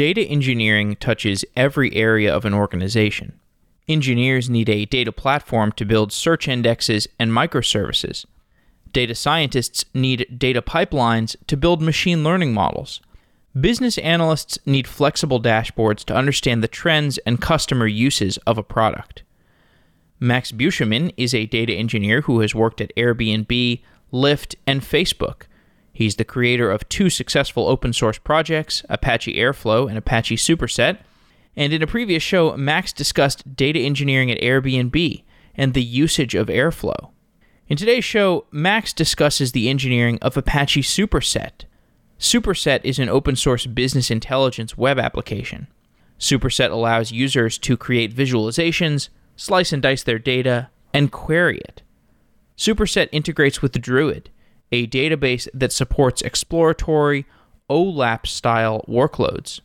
Data engineering touches every area of an organization. Engineers need a data platform to build search indexes and microservices. Data scientists need data pipelines to build machine learning models. Business analysts need flexible dashboards to understand the trends and customer uses of a product. Max Beauchemin is a data engineer who has worked at Airbnb, Lyft, and Facebook. He's the creator of two successful open source projects, Apache Airflow and Apache Superset. And in a previous show, Max discussed data engineering at Airbnb and the usage of Airflow. In today's show, Max discusses the engineering of Apache Superset. Superset is an open source business intelligence web application. Superset allows users to create visualizations, slice and dice their data, and query it. Superset integrates with Druid, a database that supports exploratory, OLAP style workloads.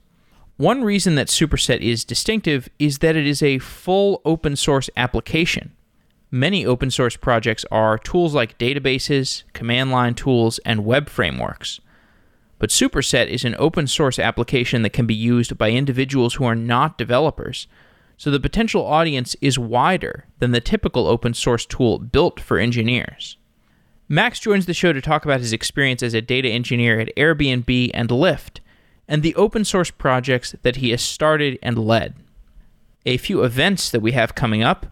One reason that Superset is distinctive is that it is a full open source application. Many open source projects are tools like databases, command line tools, and web frameworks. But Superset is an open source application that can be used by individuals who are not developers, so the potential audience is wider than the typical open source tool built for engineers. Max joins the show to talk about his experience as a data engineer at Airbnb and Lyft, and the open source projects that he has started and led. A few events that we have coming up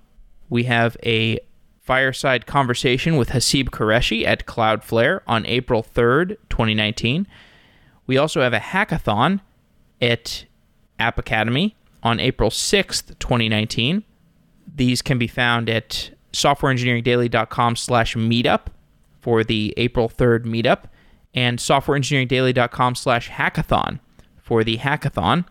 we have a fireside conversation with Haseeb Qureshi at Cloudflare on April 3rd, 2019. We also have a hackathon at App Academy on April 6th, 2019. These can be found at softwareengineeringdaily.com slash meetup for the April 3rd meetup and softwareengineeringdaily.com slash hackathon for the hackathon.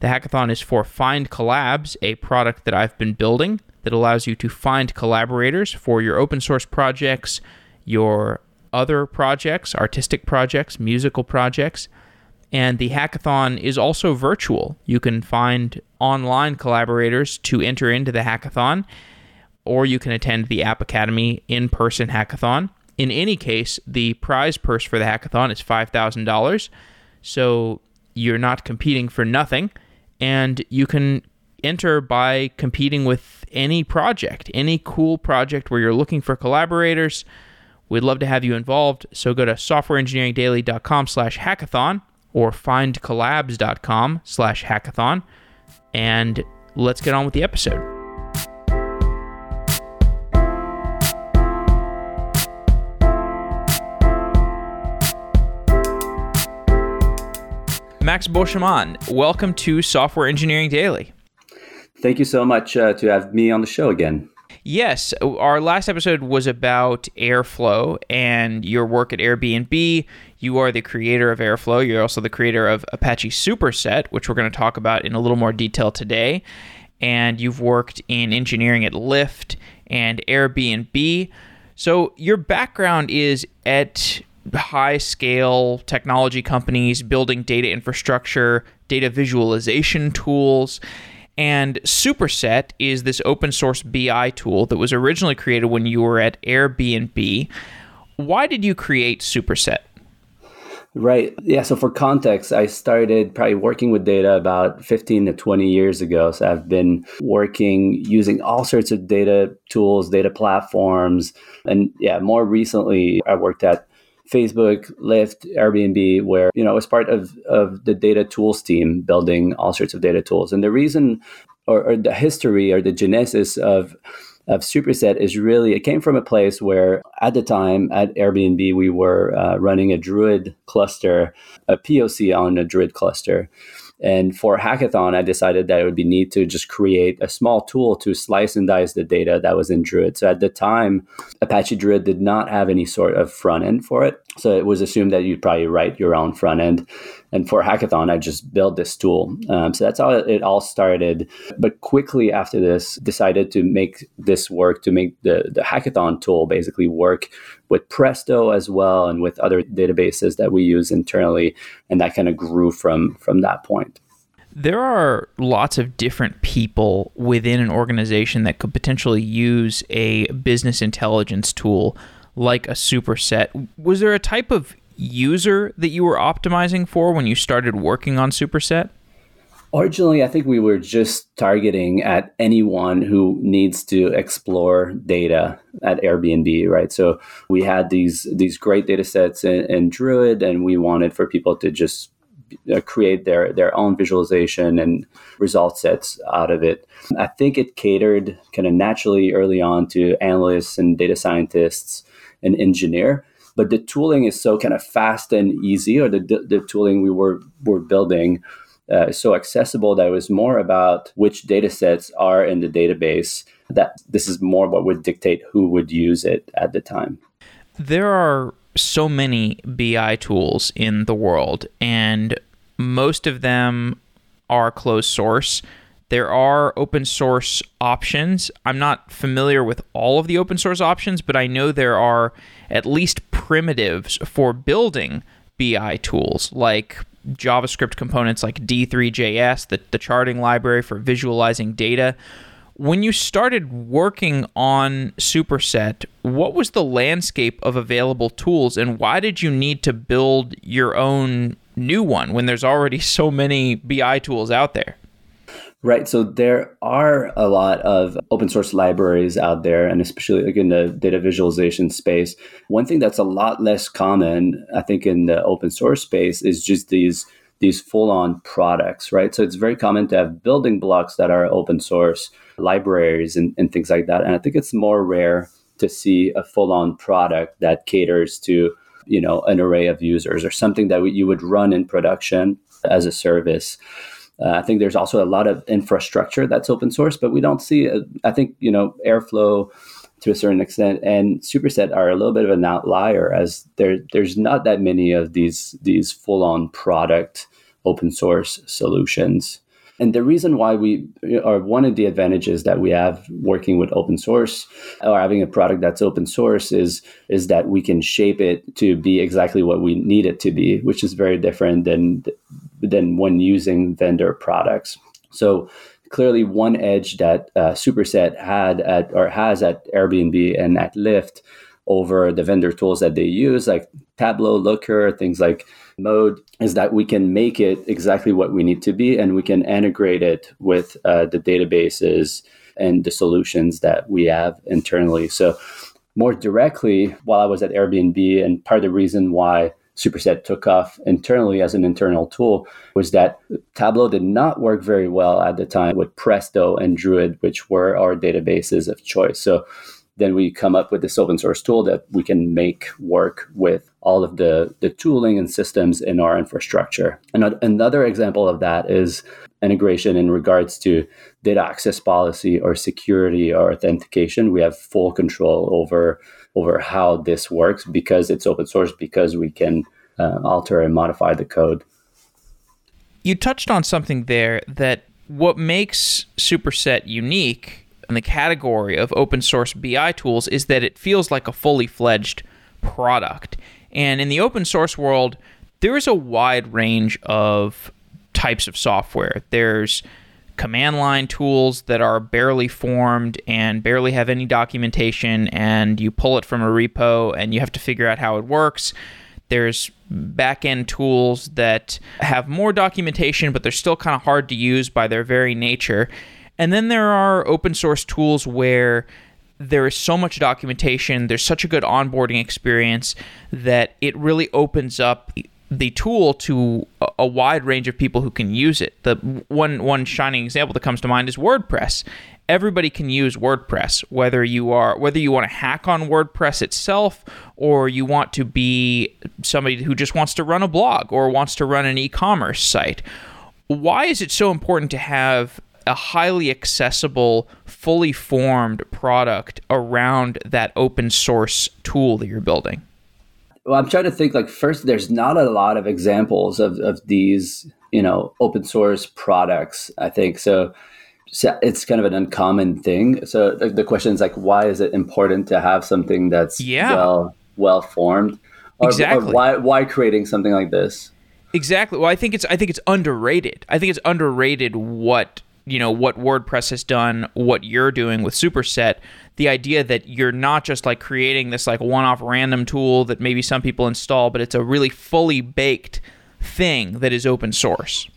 The hackathon is for Find Collabs, a product that I've been building that allows you to find collaborators for your open source projects, your other projects, artistic projects, musical projects. And the hackathon is also virtual. You can find online collaborators to enter into the hackathon, or you can attend the App Academy in person hackathon. In any case, the prize purse for the hackathon is $5,000. So you're not competing for nothing. And you can enter by competing with any project, any cool project where you're looking for collaborators. We'd love to have you involved. So go to softwareengineeringdaily.com slash hackathon or findcollabs.com slash hackathon. And let's get on with the episode. Max Beauchemin, welcome to Software Engineering Daily. Thank you so much uh, to have me on the show again. Yes, our last episode was about Airflow and your work at Airbnb. You are the creator of Airflow. You're also the creator of Apache Superset, which we're going to talk about in a little more detail today. And you've worked in engineering at Lyft and Airbnb. So your background is at high scale technology companies building data infrastructure, data visualization tools. And Superset is this open source BI tool that was originally created when you were at Airbnb. Why did you create Superset? Right. Yeah. So, for context, I started probably working with data about 15 to 20 years ago. So, I've been working using all sorts of data tools, data platforms. And yeah, more recently, I worked at Facebook, Lyft, Airbnb, where you know I was part of of the data tools team building all sorts of data tools. And the reason, or, or the history, or the genesis of of Superset is really it came from a place where at the time at Airbnb we were uh, running a Druid cluster, a POC on a Druid cluster, and for hackathon, I decided that it would be neat to just create a small tool to slice and dice the data that was in Druid. So at the time, Apache Druid did not have any sort of front end for it. So it was assumed that you'd probably write your own front end. And for hackathon, I just built this tool. Um, so that's how it all started. But quickly after this, decided to make this work, to make the, the hackathon tool basically work with Presto as well and with other databases that we use internally. And that kind of grew from from that point there are lots of different people within an organization that could potentially use a business intelligence tool like a superset. Was there a type of user that you were optimizing for when you started working on Superset? Originally, I think we were just targeting at anyone who needs to explore data at Airbnb, right? So we had these these great data sets in, in Druid, and we wanted for people to just uh, create their their own visualization and result sets out of it. I think it catered kind of naturally early on to analysts and data scientists and engineer but the tooling is so kind of fast and easy or the, the tooling we were were building uh, so accessible that it was more about which data sets are in the database that this is more what would dictate who would use it at the time. There are so many bi tools in the world and most of them are closed source there are open source options. I'm not familiar with all of the open source options, but I know there are at least primitives for building BI tools like JavaScript components like D3JS, the, the charting library for visualizing data. When you started working on Superset, what was the landscape of available tools and why did you need to build your own new one when there's already so many BI tools out there? Right. So there are a lot of open source libraries out there, and especially like in the data visualization space. One thing that's a lot less common, I think, in the open source space is just these these full on products, right? So it's very common to have building blocks that are open source, libraries, and, and things like that. And I think it's more rare to see a full on product that caters to you know an array of users or something that you would run in production as a service. Uh, I think there's also a lot of infrastructure that's open source, but we don't see. A, I think you know Airflow to a certain extent and Superset are a little bit of an outlier as there there's not that many of these these full on product open source solutions. And the reason why we are one of the advantages that we have working with open source or having a product that's open source is is that we can shape it to be exactly what we need it to be, which is very different than than when using vendor products. So clearly, one edge that uh, Superset had at or has at Airbnb and at Lyft over the vendor tools that they use, like Tableau, Looker, things like Mode, is that we can make it exactly what we need to be, and we can integrate it with uh, the databases and the solutions that we have internally. So more directly, while I was at Airbnb, and part of the reason why Superset took off internally as an internal tool was that Tableau did not work very well at the time with Presto and Druid, which were our databases of choice. So then we come up with this open source tool that we can make work with all of the, the tooling and systems in our infrastructure. And another example of that is integration in regards to data access policy or security or authentication. We have full control over over how this works because it's open source because we can uh, alter and modify the code. You touched on something there that what makes Superset unique in the category of open source BI tools is that it feels like a fully fledged product. And in the open source world, there is a wide range of types of software. There's command line tools that are barely formed and barely have any documentation, and you pull it from a repo and you have to figure out how it works. There's backend tools that have more documentation, but they're still kind of hard to use by their very nature. And then there are open source tools where there is so much documentation, there's such a good onboarding experience that it really opens up the tool to a, wide range of people who can use it. The one one shining example that comes to mind is WordPress. Everybody can use WordPress, whether you are whether you want to hack on WordPress itself or you want to be somebody who just wants to run a blog or wants to run an e-commerce site. Why is it so important to have a highly accessible, fully formed product around that open source tool that you're building? well, I'm trying to think like first, there's not a lot of examples of, of these, you know, open source products, I think. So, so it's kind of an uncommon thing. So the, the, question is like, why is it important to have something that's yeah. well well formed? Or, exactly. Or why why creating something like this? Exactly. Well, I think it's I think it's underrated. I think it's underrated what you know what WordPress has done, what you're doing with Superset, the idea that you're not just like creating this like one-off random tool that maybe some people install, but it's a really fully baked thing that is open source.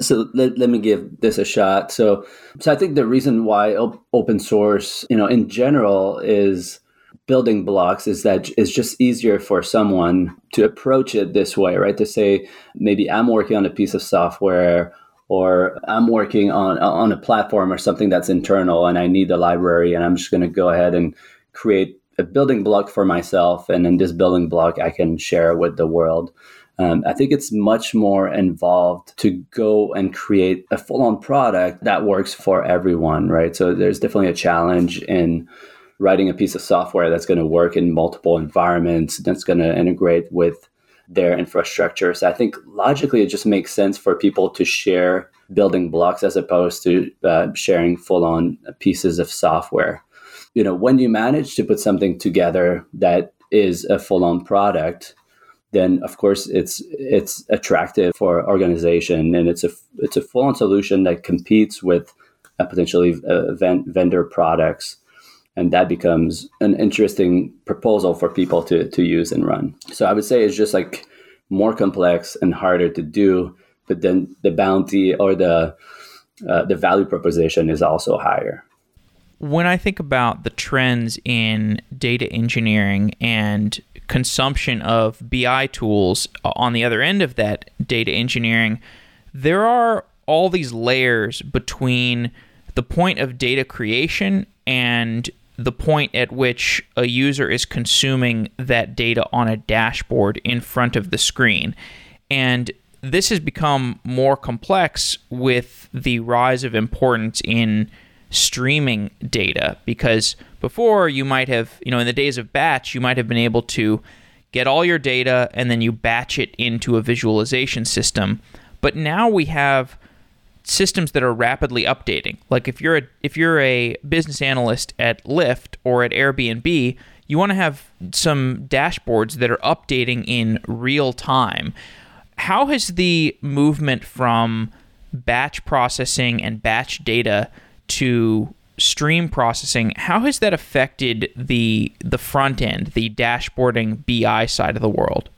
So let, let me give this a shot. So, so I think the reason why op- open source, you know, in general is building blocks is that it's just easier for someone to approach it this way, right? To say maybe I'm working on a piece of software or I'm working on on a platform or something that's internal and I need a library and I'm just going to go ahead and create a building block for myself and then this building block I can share with the world. Um, I think it's much more involved to go and create a full on product that works for everyone, right? So there's definitely a challenge in writing a piece of software that's going to work in multiple environments, that's going to integrate with their infrastructure. So I think logically it just makes sense for people to share building blocks as opposed to uh, sharing full on pieces of software. You know, when you manage to put something together that is a full on product, then of course it's it's attractive for organization and it's a it's a full on solution that competes with potentially uh, vendor products and that becomes an interesting proposal for people to to use and run. So i would say it's just like more complex and harder to do but then the bounty or the uh, the value proposition is also higher. When I think about the trends in data engineering and consumption of BI tools on the other end of that data engineering, there are all these layers between the point of data creation and the point at which a user is consuming that data on a dashboard in front of the screen. And this has become more complex with the rise of importance in streaming data because before you might have, you know, in the days of batch, you might have been able to get all your data and then you batch it into a visualization system. But now we have systems that are rapidly updating. Like if you're a if you're a business analyst at Lyft or at Airbnb, you want to have some dashboards that are updating in real time. How has the movement from batch processing and batch data to stream processing, how has that affected the the front end, the dashboarding BI side of the world?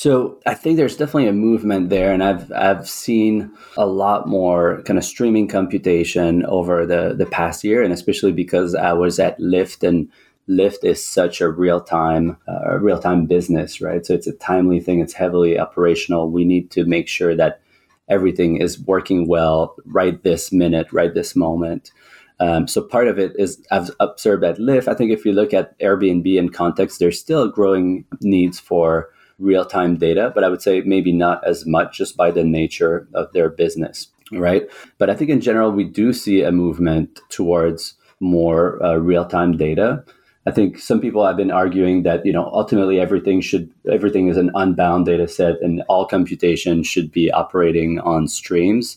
So I think there's definitely a movement there, and I've I've seen a lot more kind of streaming computation over the the past year, and especially because I was at Lyft, and Lyft is such a real time uh, real time business, right? So it's a timely thing. It's heavily operational. We need to make sure that everything is working well right this minute, right this moment. Um, so part of it is I've observed at Lyft. I think if you look at Airbnb in context, there's still growing needs for real time data, but I would say maybe not as much just by the nature of their business, right? But I think in general, we do see a movement towards more uh, real time data. I think some people have been arguing that you know ultimately everything should everything is an unbound data set and all computation should be operating on streams.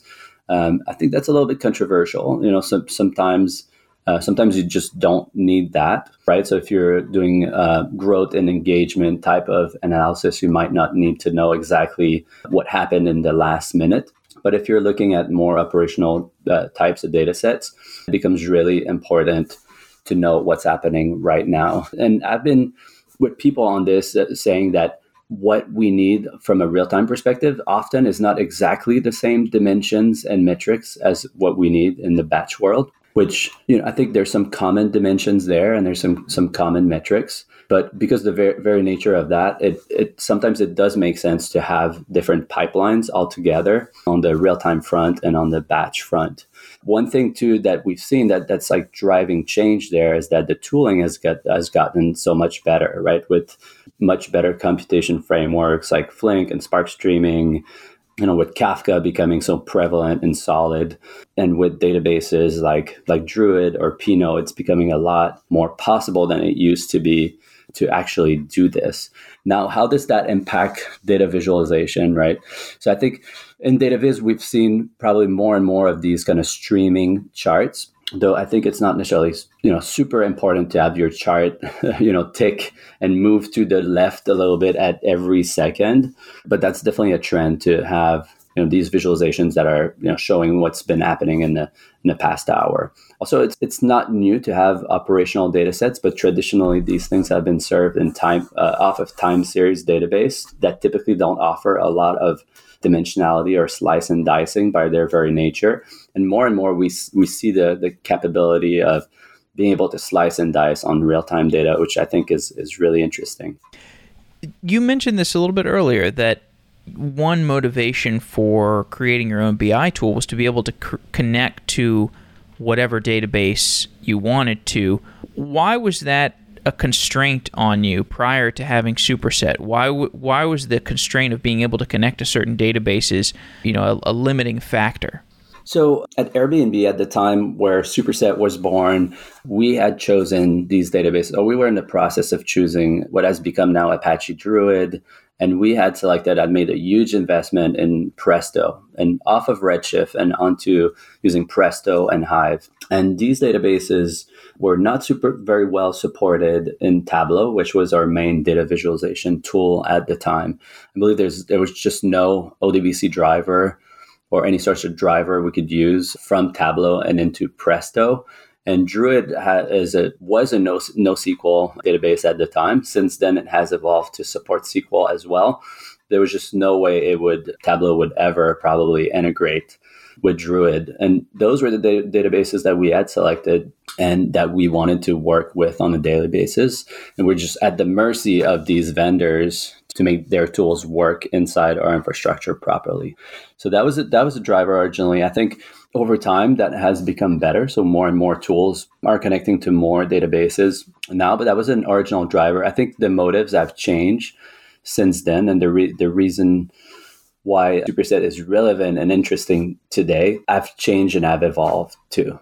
Um, I think that's a little bit controversial. You know, some, sometimes uh, sometimes you just don't need that, right? So if you're doing uh, growth and engagement type of analysis, you might not need to know exactly what happened in the last minute. But if you're looking at more operational uh, types of data sets, it becomes really important to know what's happening right now. And I've been with people on this uh, saying that what we need from a real time perspective often is not exactly the same dimensions and metrics as what we need in the batch world which you know I think there's some common dimensions there and there's some some common metrics but because the very, very nature of that it, it sometimes it does make sense to have different pipelines altogether on the real-time front and on the batch front. One thing too that we've seen that that's like driving change there is that the tooling has got has gotten so much better right? With much better computation frameworks like flink and spark streaming you know with kafka becoming so prevalent and solid and with databases like like druid or pinot it's becoming a lot more possible than it used to be to actually do this. Now how does that impact data visualization right? So i think in data viz we've seen probably more and more of these kind of streaming charts though I think it's not necessarily you know super important to have your chart you know tick and move to the left a little bit at every second, but that's definitely a trend to have you know these visualizations that are you know showing what's been happening in the in the past hour. Also, it's it's not new to have operational data sets, but traditionally these things have been served in time uh, off of time series database that typically don't offer a lot of dimensionality or slice and dicing by their very nature. And more and more we we see the the capability of being able to slice and dice on real time data, which I think is is really interesting. You mentioned this a little bit earlier that one motivation for creating your own BI tool was to be able to connect to whatever database you wanted to. Why was that a constraint on you prior to having Superset? Why w- why was the constraint of being able to connect to certain databases, you know, a, a limiting factor? So at Airbnb at the time where Superset was born, we had chosen these databases, or we were in the process of choosing what has become now Apache Druid. And we had selected, I'd made a huge investment in Presto and off of Redshift and onto using Presto and Hive. And these databases were not super very well supported in Tableau, which was our main data visualization tool at the time. I believe there's there was just no ODBC driver or any sort of driver we could use from Tableau and into Presto. And Druid is a, was a no, NoSQL database at the time. Since then, it has evolved to support SQL as well. There was just no way it would Tableau would ever probably integrate with Druid. And those were the da- databases that we had selected and that we wanted to work with on a daily basis. And we're just at the mercy of these vendors to make their tools work inside our infrastructure properly. So that was a, that was a driver originally. I think over time that has become better. So more and more tools are connecting to more databases now, but that was an original driver. I think the motives have changed since then, and the re- the reason why Superset is relevant and interesting today have changed and have evolved too.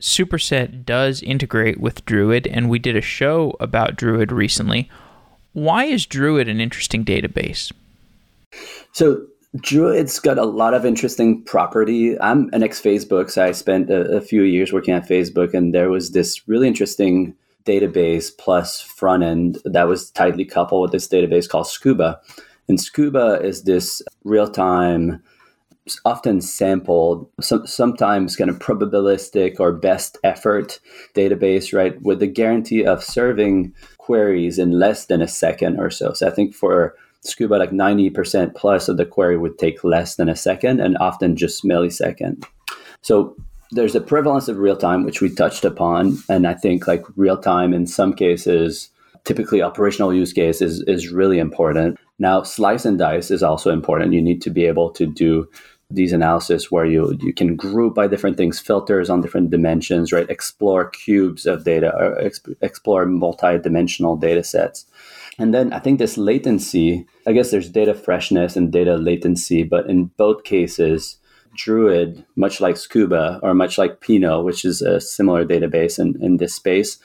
Superset does integrate with Druid, and we did a show about Druid recently. Why is Druid an interesting database? So Druid's got a lot of interesting property. I'm an ex Facebook, so I spent a, a, few years working at Facebook, and there was this really interesting database plus front end that was tightly coupled with this database called Scuba. And Scuba is this real time, often sampled, some, sometimes kind of probabilistic or best effort database, right, with the guarantee of serving queries in less than a second or so. So I think for Scuba, like 90% plus of the query would take less than a second and often just millisecond. So there's a prevalence of real time, which we touched upon. And I think like real time in some cases, typically operational use case is, is really important. Now, slice and dice is also important. You need to be able to do these analysis where you you can group by different things, filters on different dimensions, right? Explore cubes of data, or exp- explore multi-dimensional data sets. And then I think this latency, I guess there's data freshness and data latency, but in both cases, Druid, much like Scuba or much like Pinot, which is a similar database in, in this space,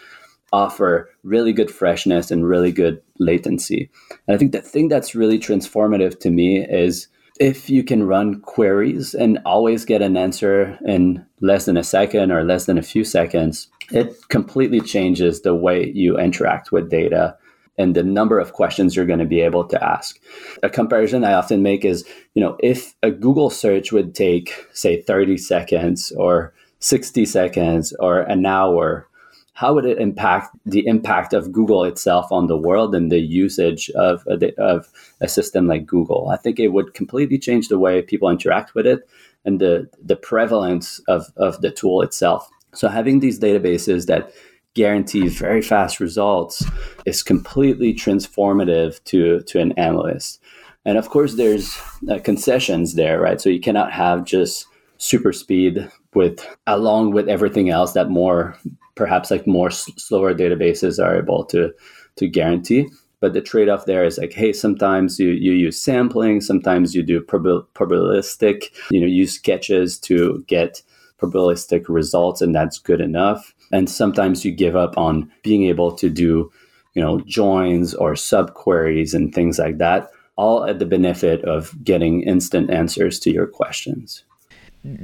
offer really good freshness and really good latency. And I think the thing that's really transformative to me is if you can run queries and always get an answer in less than a second or less than a few seconds, it completely changes the way you interact with data and the number of questions you're going to be able to ask. A comparison I often make is, you know, if a Google search would take, say, 30 seconds or 60 seconds or an hour, how would it impact the impact of Google itself on the world and the usage of uh, a, of a system like Google? I think it would completely change the way people interact with it and the, the prevalence of, of the tool itself. So having these databases that guarantee very fast results is completely transformative to to an analyst. And of course, there's uh, concessions there, right? So you cannot have just super speed with along with everything else that more perhaps like more s- slower databases are able to to guarantee. But the trade off there is like, hey, sometimes you, you use sampling, sometimes you do prob- probabilistic, you know, use sketches to get probabilistic results, and that's good enough and sometimes you give up on being able to do you know joins or subqueries and things like that all at the benefit of getting instant answers to your questions.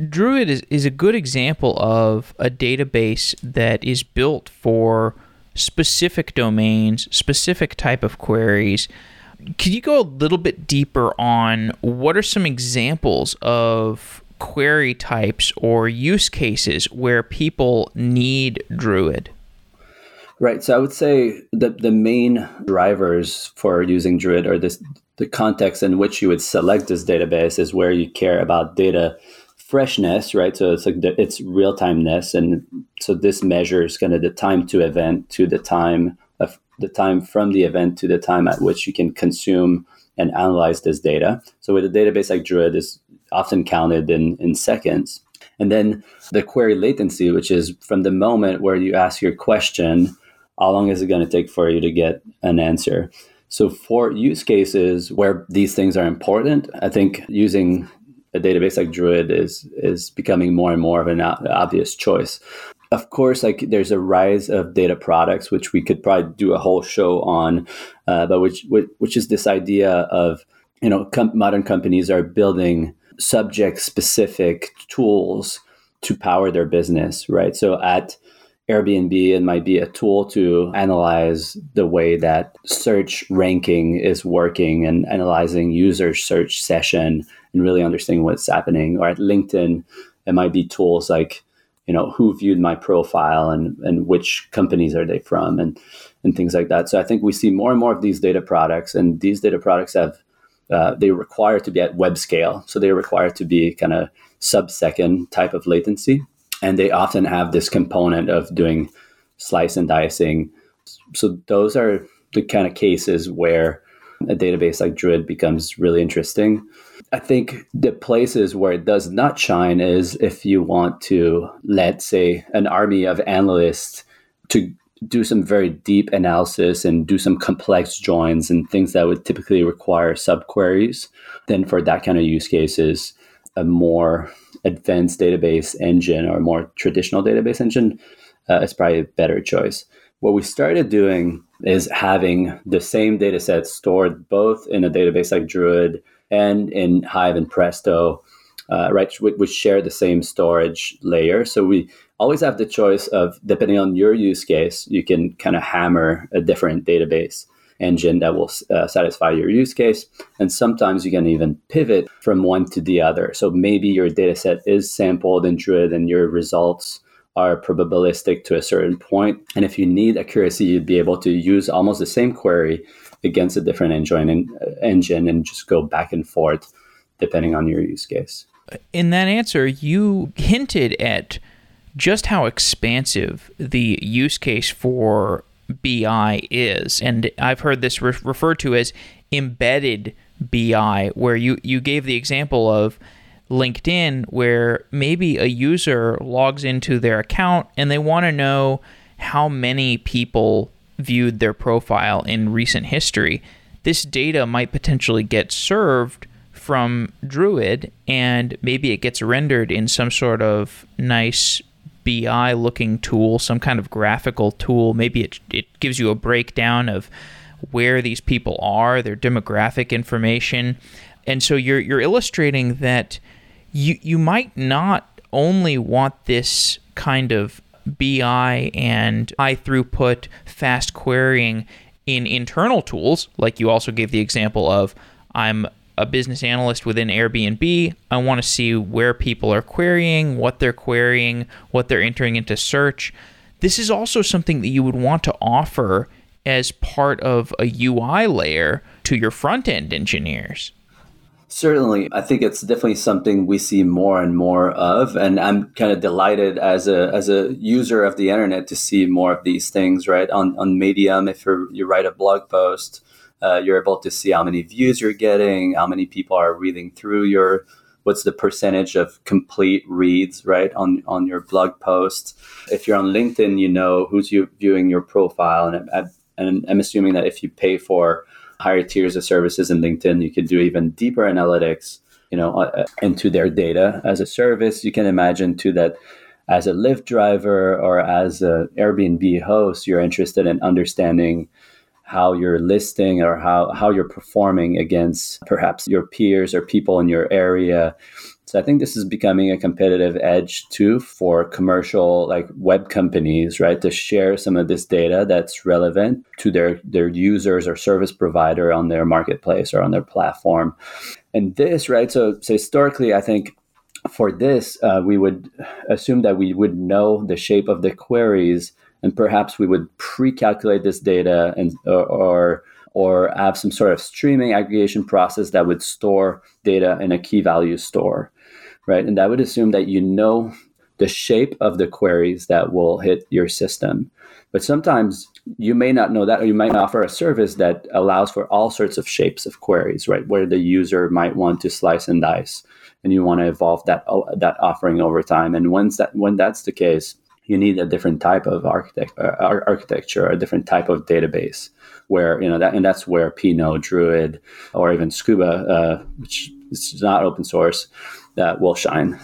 Druid is, is a good example of a database that is built for specific domains specific type of queries. Could you go a little bit deeper on what are some examples of query types or use cases where people need Druid? Right. So I would say the the main drivers for using Druid or this the context in which you would select this database is where you care about data freshness, right? So it's like the, it's real timeness, and so this measures kind of the time to event to the time of the time from the event to the time at which you can consume and analyze this data. So with a database like Druid is often counted in in seconds. And then the query latency, which is from the moment where you ask your question, how long is it going to take for you to get an answer? So for use cases where these things are important, I think using a database like Druid is is becoming more and more of an obvious choice. Of course, like there's a rise of data products, which we could probably do a whole show on, uh, but which, which which is this idea of you know com- modern companies are building subject specific tools to power their business, right? So at Airbnb, it might be a tool to analyze the way that search ranking is working and analyzing user search session and really understanding what's happening. Or at LinkedIn, it might be tools like, you know, who viewed my profile and, and which companies are they from and, and things like that. So I think we see more and more of these data products, and these data products have uh, they require to be at web scale. So they require to be kind of sub second type of latency and they often have this component of doing slice and dicing. So those are the kind of cases where a database like Druid becomes really interesting. I think the places where it does not shine is if you want to let, say, an army of analysts to do some very deep analysis and do some complex joins and things that would typically require subqueries, then for that kind of use cases, a more advanced database engine or a more traditional database engine uh, is probably a better choice. What we started doing is having the same data set stored both in a database like Druid and in Hive and Presto, uh, right, which share the same storage layer. So we always have the choice of, depending on your use case, you can kind of hammer a different database engine that will uh, satisfy your use case. And sometimes you can even pivot from one to the other. So maybe your data set is sampled in Druid and your results are probabilistic to a certain point. And if you need accuracy, you'd be able to use almost the same query against a different engine and, uh, engine and just go back and forth depending on your use case. In that answer, you hinted at just how expansive the use case for BI is. And I've heard this re- referred to as embedded BI, where you, you gave the example of LinkedIn, where maybe a user logs into their account and they want to know how many people viewed their profile in recent history. This data might potentially get served from Druid and maybe it gets rendered in some sort of nice BI looking tool, some kind of graphical tool. Maybe it, it gives you a breakdown of where these people are, their demographic information. And so you're, you're illustrating that you, you might not only want this kind of BI and high throughput, fast querying in internal tools, like you also gave the example of I'm a business analyst within Airbnb. I want to see where people are querying, what they're querying, what they're entering into search. This is also something that you would want to offer as part of a UI layer to your front end engineers. Certainly, I think it's definitely something we see more and more of, and I'm kind of delighted as a as a user of the internet to see more of these things. Right on on Medium, if you write a blog post, uh, you're able to see how many views you're getting, how many people are reading through your what's the percentage of complete reads right on on your blog post if you're on linkedin you know who's you viewing your profile and, I, and i'm assuming that if you pay for higher tiers of services in linkedin you can do even deeper analytics you know uh, uh into their data as a service. You can imagine too that as a lyft driver or as an airbnb host you're interested in understanding how you're listing or how, how you're performing against perhaps your peers or people in your area. So I think this is becoming a competitive edge too for commercial like web companies, right? To share some of this data that's relevant to their their users or service provider on their marketplace or on their platform. And this, right? So, so historically, I think for this, uh, we would assume that we would know the shape of the queries, and perhaps we would pre-calculate this data and or, or have some sort of streaming aggregation process that would store data in a key value store, right? And that would assume that you know the shape of the queries that will hit your system. But sometimes you may not know that, or you might offer a service that allows for all sorts of shapes of queries, right? Where the user might want to slice and dice, and you want to evolve that that offering over time. And once that when that's the case, you need a different type of architect, uh, architecture, a different type of database where you know that and that's where Pinot, Druid, or even Scuba, uh, which is not open source, that will shine.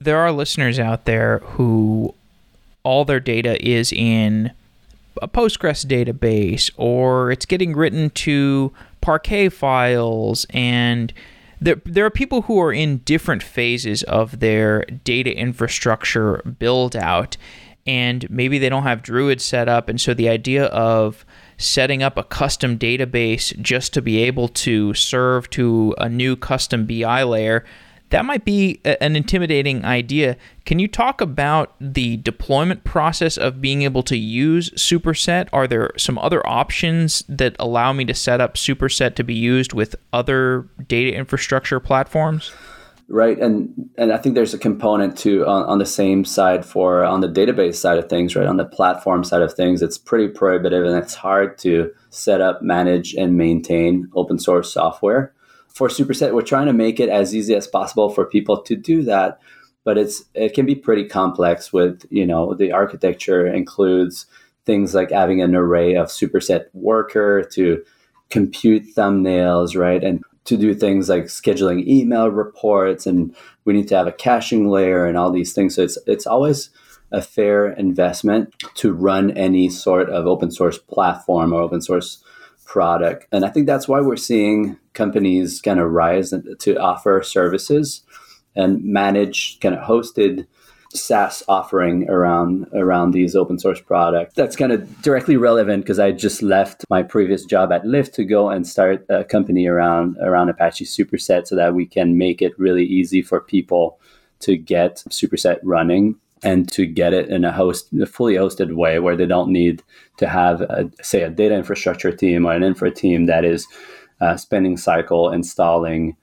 There are listeners out there who all their data is in a Postgres database or it's getting written to Parquet files and there, there are people who are in different phases of their data infrastructure build out and maybe they don't have druid set up and so the idea of setting up a custom database just to be able to serve to a new custom BI layer, that might be a, an intimidating idea. Can you talk about the deployment process of being able to use Superset? Are there some other options that allow me to set up Superset to be used with other data infrastructure platforms? right and and i think there's a component too on, on the same side for on the database side of things right on the platform side of things it's pretty prohibitive and it's hard to set up manage and maintain open source software for superset. We're trying to make it as easy as possible for people to do that but it's it can be pretty complex with you know the architecture includes things like having an array of superset worker to compute thumbnails right? And to do things like scheduling email reports and we need to have a caching layer and all these things. So it's it's always a fair investment to run any sort of open source platform or open source product and i think that's why we're seeing companies kind of rise to offer services and manage kind of hosted SaaS offering around around these open source products. That's kind of directly relevant because I just left my previous job at Lyft to go and start a company around around Apache Superset so that we can make it really easy for people to get Superset running and to get it in a host a fully hosted way where they don't need to have a, say a data infrastructure team or an infra team that is uh, spending cycle installing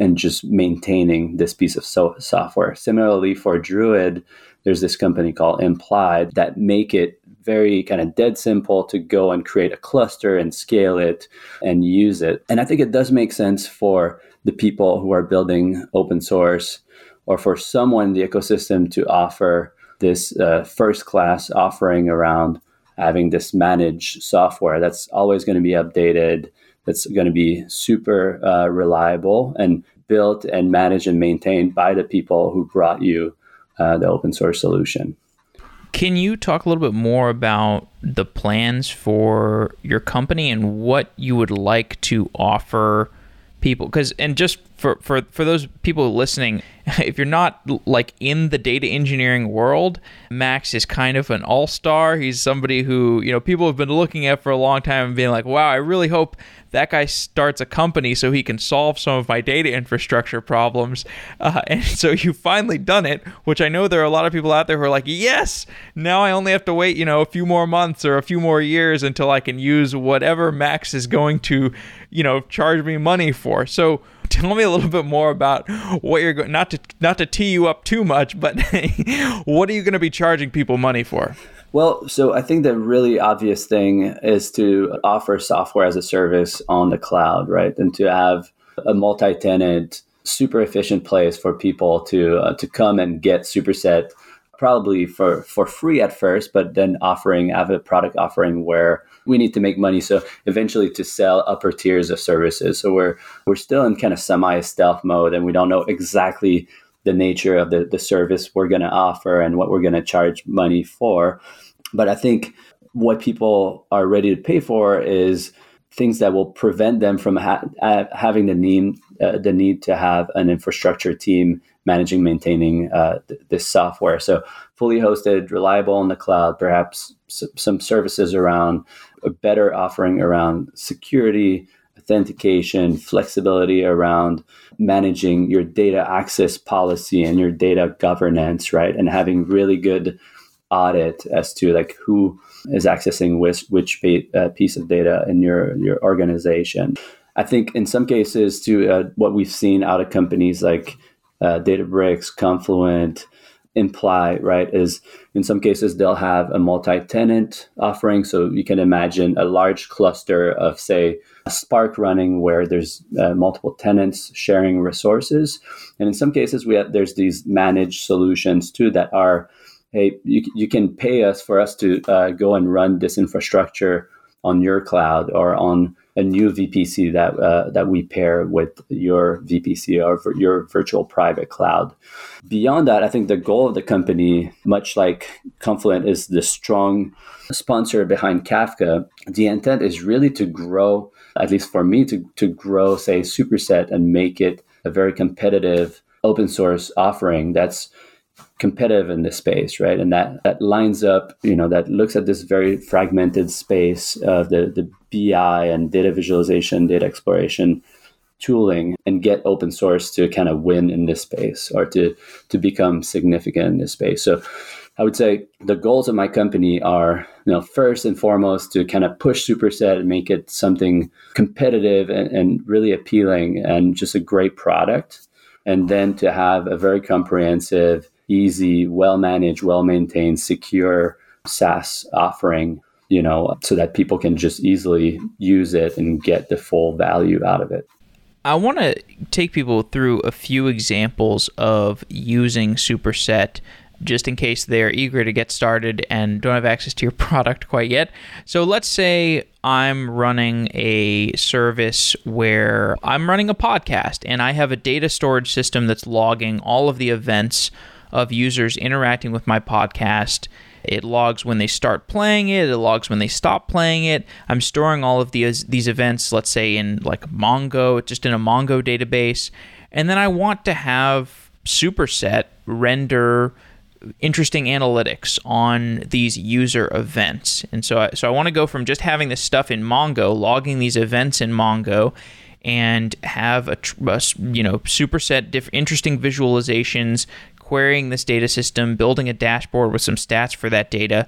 and just maintaining this piece of so- software. Similarly, for Druid, there's this company called Imply that make it very kind of dead simple to go and create a cluster and scale it and use it. And I think it does make sense for the people who are building open source or for someone in the ecosystem to offer this uh, first class offering around having this managed software that's always going to be updated that's going to be super uh, reliable and built and managed and maintained by the people who brought you uh, the open source solution. Can you talk a little bit more about the plans for your company and what you would like to offer people? Because and just for for for those people listening, if you're not like in the data engineering world, Max is kind of an all-star. He's somebody who, you know, people have been looking at for a long time and being like, "Wow, I really hope that guy starts a company so he can solve some of my data infrastructure problems." Uh, and so you've finally done it, which I know there are a lot of people out there who are like, "Yes, now I only have to wait, you know, a few more months or a few more years until I can use whatever Max is going to, you know, charge me money for." So tell me a little bit more about what you're going not to not to tee you up too much, but what are you going to be charging people money for? Well, so I think the really obvious thing is to offer software as a service on the cloud, right? And to have a multi-tenant, super efficient place for people to uh, to come and get Superset probably for for free at first, but then offering have a product offering where we need to make money. So eventually to sell upper tiers of services. So we're we're still in kind of semi stealth mode, and we don't know exactly the nature of the, the service we're going to offer and what we're going to charge money for. But I think what people are ready to pay for is things that will prevent them from ha- having the need uh, the need to have an infrastructure team managing maintaining uh, th- this software. So fully hosted, reliable in the cloud, perhaps s- some services around a better offering around security, authentication, flexibility around managing your data access policy and your data governance, right? And having really good audit as to like who is accessing which which uh, piece of data in your your organization. I think in some cases, to uh, what we've seen out of companies like uh, Databricks, Confluent, Imply, right, is in some cases they'll have a multi-tenant offering. So you can imagine a large cluster of, say, Spark running where there's uh, multiple tenants sharing resources, and in some cases we have there's these managed solutions too that are hey, you, you can pay us for us to uh, go and run this infrastructure on your cloud or on a new VPC that uh, that we pair with your VPC or your virtual private cloud. Beyond that, I think the goal of the company, much like Confluent, is the strong sponsor behind Kafka. The intent is really to grow, at least for me, to to grow, say, Superset and make it a very competitive open source offering that's competitive in this space, right? And that that lines up, you know, that looks at this very fragmented space of the the BI and data visualization, data exploration tooling, and get open source to kind of win in this space or to to become significant in this space. So. I would say the goals of my company are, you know, first and foremost to kind of push Superset and make it something competitive and, and really appealing and just a great product. And then to have a very comprehensive easy, well managed, well maintained, secure SaaS offering, you know, so that people can just easily use it and get the full value out of it. I want to take people through a few examples of using Superset just in case they're eager to get started and don't have access to your product quite yet. So let's say I'm running a service where I'm running a podcast and I have a data storage system that's logging all of the events of users interacting with my podcast. It logs when they start playing it, it logs when they stop playing it. I'm storing all of these these events, let's say in like Mongo, just in a Mongo database. And then I want to have Superset render interesting analytics on these user events. And so I, so I want to go from just having this stuff in Mongo, logging these events in Mongo and have a, a you know superset diff- interesting visualizations querying this data system, building a dashboard with some stats for that data.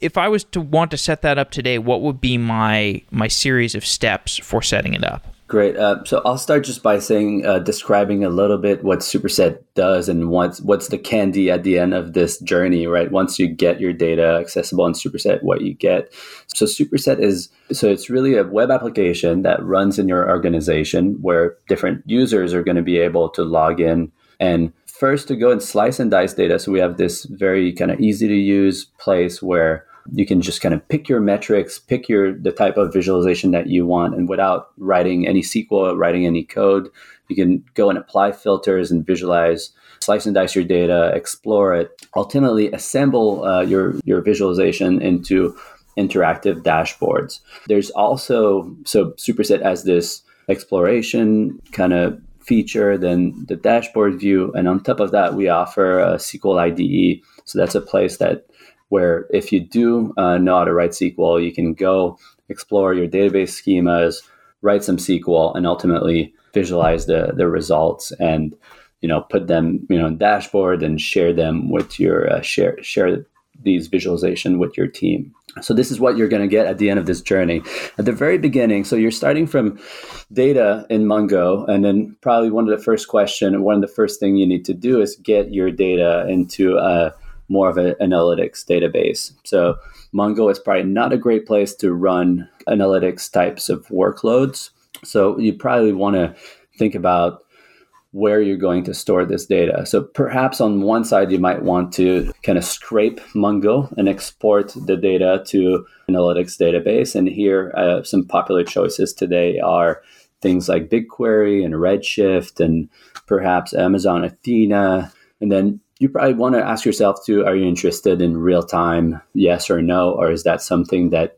If I was to want to set that up today, what would be my my series of steps for setting it up? Great. Uh, so I'll start just by saying, uh, describing a little bit what Superset does and what's what's the candy at the end of this journey, right? Once you get your data accessible in Superset, what you get. So Superset is so it's really a web application that runs in your organization where different users are going to be able to log in and first to go and slice and dice data. So we have this very kind of easy to use place where you can just kind of pick your metrics, pick your the type of visualization that you want, and without writing any SQL, writing any code, you can go and apply filters and visualize, slice and dice your data, explore it, ultimately assemble uh, your your visualization into interactive dashboards. There's also so Superset as this exploration kind of feature, then the dashboard view, and on top of that, we offer a SQL IDE. So that's a place that where if you do uh, know how to write SQL, you can go explore your database schemas, write some SQL, and ultimately visualize the the results and you know put them you know in dashboard and share them with your uh, share share these visualization with your team. So this is what you're going to get at the end of this journey. At the very beginning, so you're starting from data in Mongo, and then probably one of the first question, one of the first thing you need to do is get your data into a more of an analytics database. So Mongo is probably not a great place to run analytics types of workloads. So you probably want to think about where you're going to store this data. So perhaps on one side, you might want to kind of scrape Mongo and export the data to analytics database. And here, uh, some popular choices today are things like BigQuery and Redshift and perhaps Amazon Athena. And then you probably want to ask yourself too, are you interested in real time, yes or no? Or is that something that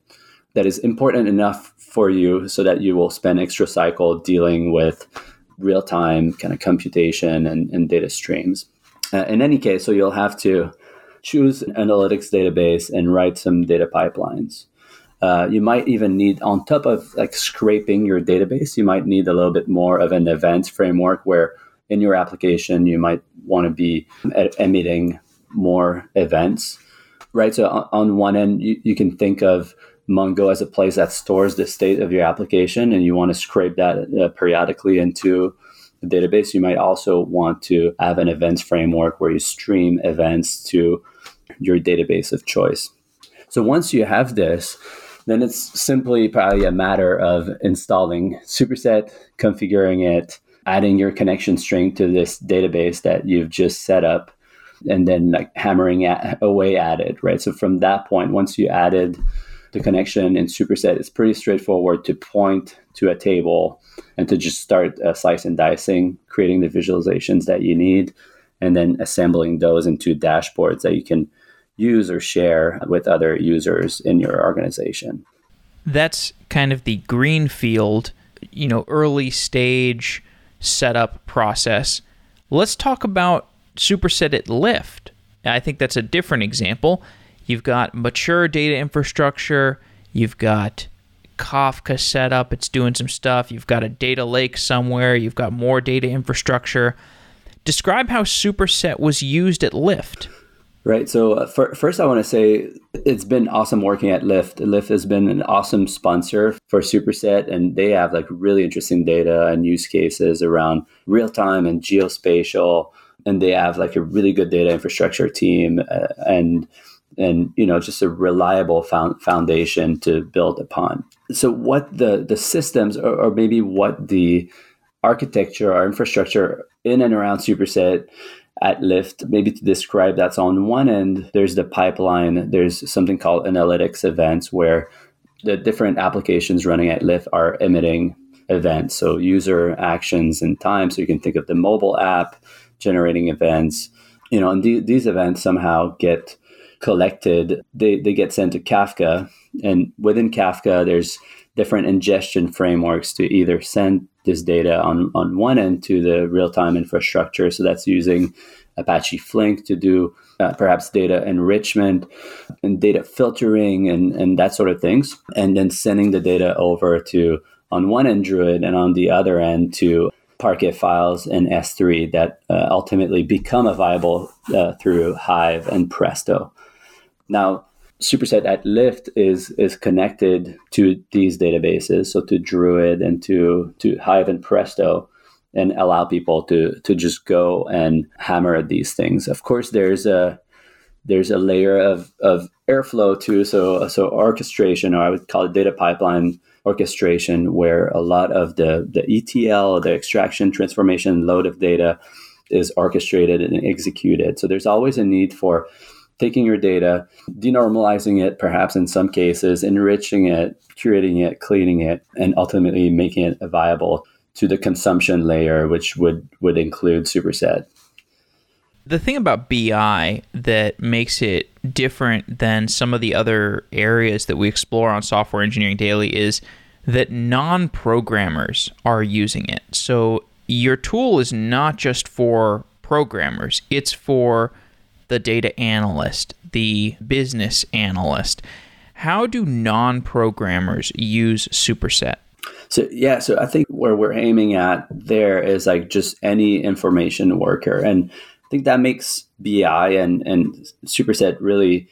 that is important enough for you so that you will spend extra cycle dealing with real time kind of computation and, and data streams. Uh, in any case, so you'll have to choose an analytics database and write some data pipelines. Uh, you might even need, on top of like scraping your database, you might need a little bit more of an event framework where in your application you might want to be emitting more events, right? So on, on one end, you, you can think of Mongo as a place that stores the state of your application, and you want to scrape that uh, periodically into the database. You might also want to have an events framework where you stream events to your database of choice. So once you have this, then it's simply probably a matter of installing Superset, configuring it, adding your connection string to this database that you've just set up, and then like hammering at, away at it, right? So from that point, once you added the connection in Superset, is pretty straightforward to point to a table and to just start uh, slicing and dicing, creating the visualizations that you need, and then assembling those into dashboards that you can use or share with other users in your organization. That's kind of the greenfield, you know, early stage setup process. Let's talk about Superset at Lyft. I think that's a different example. You've got mature data infrastructure. You've got Kafka set up. It's doing some stuff. You've got a data lake somewhere. You've got more data infrastructure. Describe how Superset was used at Lyft. Right. So uh, for, first, I want to say it's been awesome working at Lyft. Lyft has been an awesome sponsor for Superset, and they have like really interesting data and use cases around real time and geospatial. And they have like a really good data infrastructure team, uh, and and you know just a reliable found foundation to build upon so what the the systems or, or maybe what the architecture or infrastructure in and around superset at Lyft, maybe to describe that's on one end, there's the pipeline, there's something called analytics events where the different applications running at Lyft are emitting events. So user actions and time. So you can think of the mobile app generating events, you know, and th- these events somehow get collected, they, they get sent to Kafka. And within Kafka, there's different ingestion frameworks to either send this data on, on one end to the real time infrastructure. So that's using Apache Flink to do uh, perhaps data enrichment and data filtering and, and that sort of things. And then sending the data over to on one end Druid and on the other end to Parquet files in S3 that uh, ultimately become available uh, through Hive and Presto. Now, Superset at Lyft is is connected to these databases, so to Druid and to to Hive and Presto, and allow people to to just go and hammer at these things. Of course, there's a there's a layer of of airflow too, so so orchestration, or I would call it data pipeline orchestration, where a lot of the the ETL, the extraction, transformation, load of data, is orchestrated and executed. So there's always a need for taking your data, denormalizing it, perhaps in some cases, enriching it, curating it, cleaning it, and ultimately making it viable to the consumption layer, which would, would include Superset. The thing about BI that makes it different than some of the other areas that we explore on Software Engineering Daily is that non programmers are using it. So your tool is not just for programmers, it's for the data analyst, the business analyst. How do non programmers use Superset? So yeah, so I think where we're aiming at there is like just any information worker, and I think that makes BI and and Superset really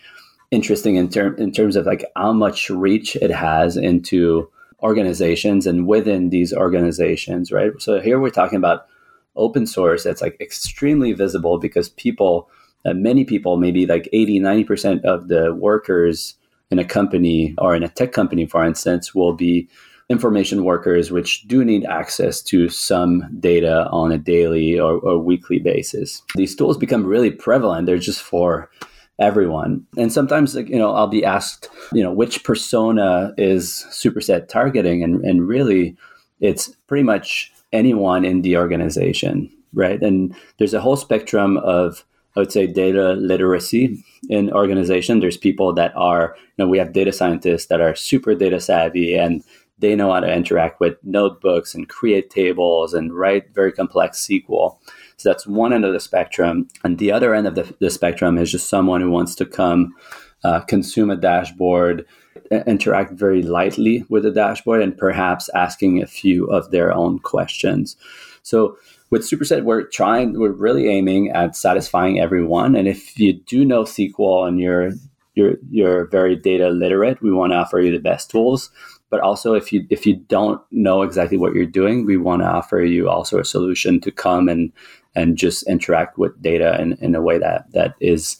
interesting in term in terms of like how much reach it has into organizations and within these organizations, right? So here we're talking about open source that's like extremely visible because people uh, many people, maybe like 80, 90% of the workers in a company or in a tech company, for instance, will be information workers which do need access to some data on a daily or, or weekly basis. These tools become really prevalent. They're just for everyone. And sometimes, like, you know, I'll be asked, you know, which persona is Superset targeting? And, and really, it's pretty much anyone in the organization, right? And there's a whole spectrum of I would say data literacy in organization. There's people that are, you know, we have data scientists that are super data savvy and they know how to interact with notebooks and create tables and write very complex SQL. So that's one end of the spectrum. And the other end of the, the spectrum is just someone who wants to come uh, consume a dashboard, interact very lightly with the dashboard, and perhaps asking a few of their own questions. So with Superset, we're trying, we're really aiming at satisfying everyone. And if you do know SQL and you're you're you're very data literate, we want to offer you the best tools. But also, if you if you don't know exactly what you're doing, we want to offer you also a solution to come and and just interact with data in, in a way that that is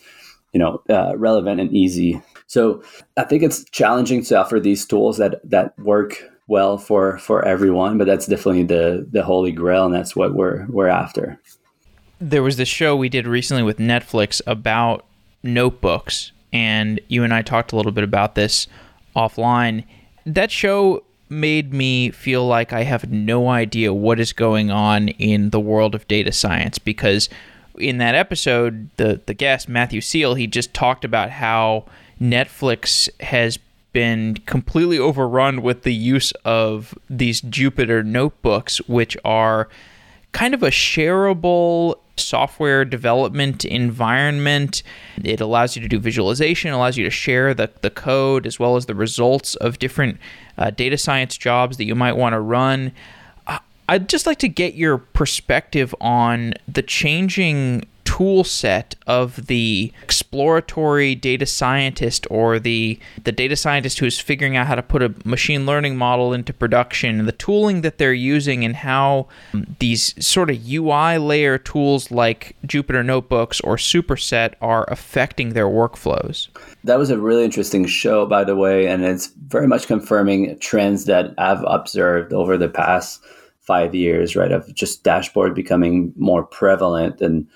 you know uh, relevant and easy. So I think it's challenging to offer these tools that that work well for for everyone, but that's definitely the the holy grail, and that's what we're we're after. There was this show we did recently with Netflix about notebooks, and you and I talked a little bit about this offline. That show made me feel like I have no idea what is going on in the world of data science because in that episode, the the guest Matthew Seal, he just talked about how Netflix has been completely overrun with the use of these Jupyter notebooks, which are kind of a shareable software development environment. It allows you to do visualization, allows you to share the, the code as well as the results of different uh, data science jobs that you might want to run. I'd just like to get your perspective on the changing tool set of the exploratory data scientist or the the data scientist who's figuring out how to put a machine learning model into production the tooling that they're using and how these sort of UI layer tools like Jupyter Notebooks or Superset are affecting their workflows. That was a really interesting show by the way and it's very much confirming trends that I've observed over the past 5 years right of just dashboard becoming more prevalent and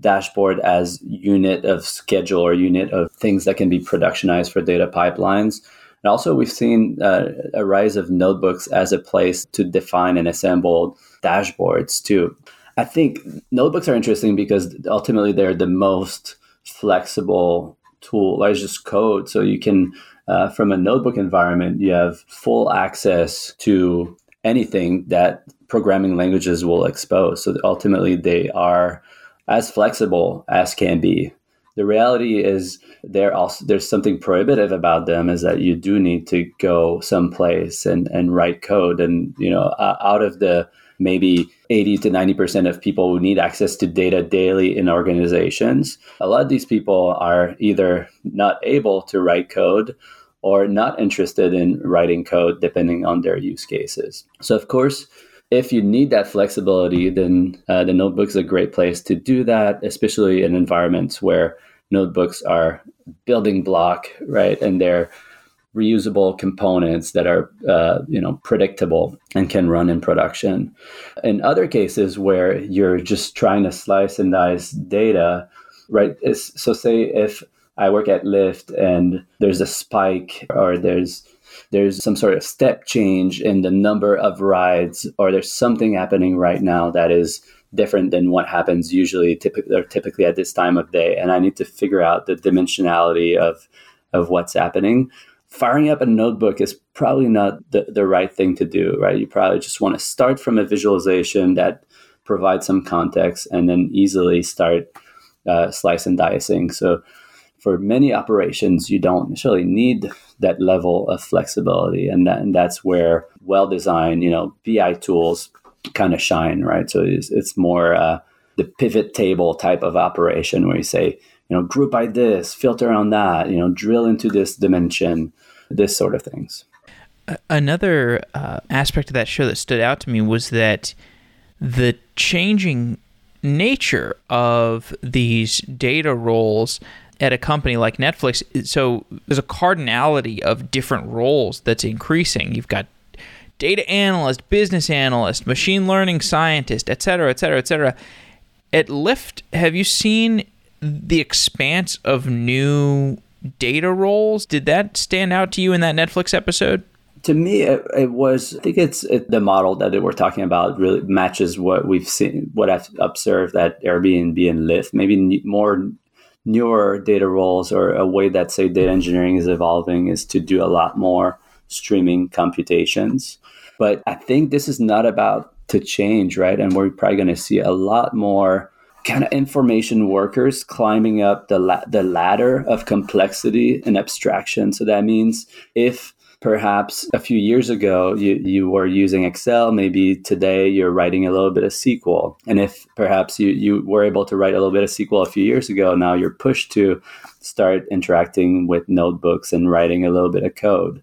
dashboard as unit of schedule or unit of things that can be productionized for data pipelines. And also, we've seen uh, a rise of notebooks as a place to define and assemble dashboards too. I think notebooks are interesting because ultimately they're the most flexible tool. It's just code, so you can, uh, from a notebook environment, you have full access to anything that programming languages will expose. So ultimately, they are as flexible as can be. The reality is there also there's something prohibitive about them is that you do need to go someplace and, and write code and you know out of the maybe 80 to 90% of people who need access to data daily in organizations a lot of these people are either not able to write code or not interested in writing code depending on their use cases so of course if you need that flexibility, then uh, the notebook is a great place to do that, especially in environments where notebooks are building block, right? And they're reusable components that are, uh, you know, predictable and can run in production. In other cases where you're just trying to slice and dice data, right? so say if I work at Lyft and there's a spike or there's there's some sort of step change in the number of rides, or there's something happening right now that is different than what happens usually typically typically at this time of day. And i need to figure out the dimensionality of of what's happening. Firing up a notebook is probably not the, the right thing to do right? You probably just want to start from a visualization that provides some context and then easily start uh, slice and dicing. So for many operations you don't necessarily need that level of flexibility, and, that, and that's where well-designed, you know, BI tools kind of shine, right? So it's, it's more uh, the pivot table type of operation where you say, you know, group by this, filter on that, you know, drill into this dimension, this sort of things. Another uh, aspect of that show that stood out to me was that the changing nature of these data roles at a company like Netflix, so there's a cardinality of different roles that's increasing. You've got data analyst, business analyst, machine learning scientist, et cetera, et cetera, et cetera. At Lyft, have you seen the expanse of new data roles? Did that stand out to you in that Netflix episode? To me, it, it was. I think it's it, the model that we're talking about really matches what we've seen, what I've observed at Airbnb and Lyft. Maybe more newer data roles or a way that say data engineering is evolving is to do a lot more streaming computations. But I think this is not about to change, right? And we're probably going to see a lot more kind of information workers climbing up the la- the ladder of complexity and abstraction. So that means if perhaps a few years ago you, you were using Excel, maybe today you're writing a little bit of SQL. And if perhaps you, you were able to write a little bit of SQL a few years ago, now you're pushed to start interacting with notebooks and writing a little bit of code.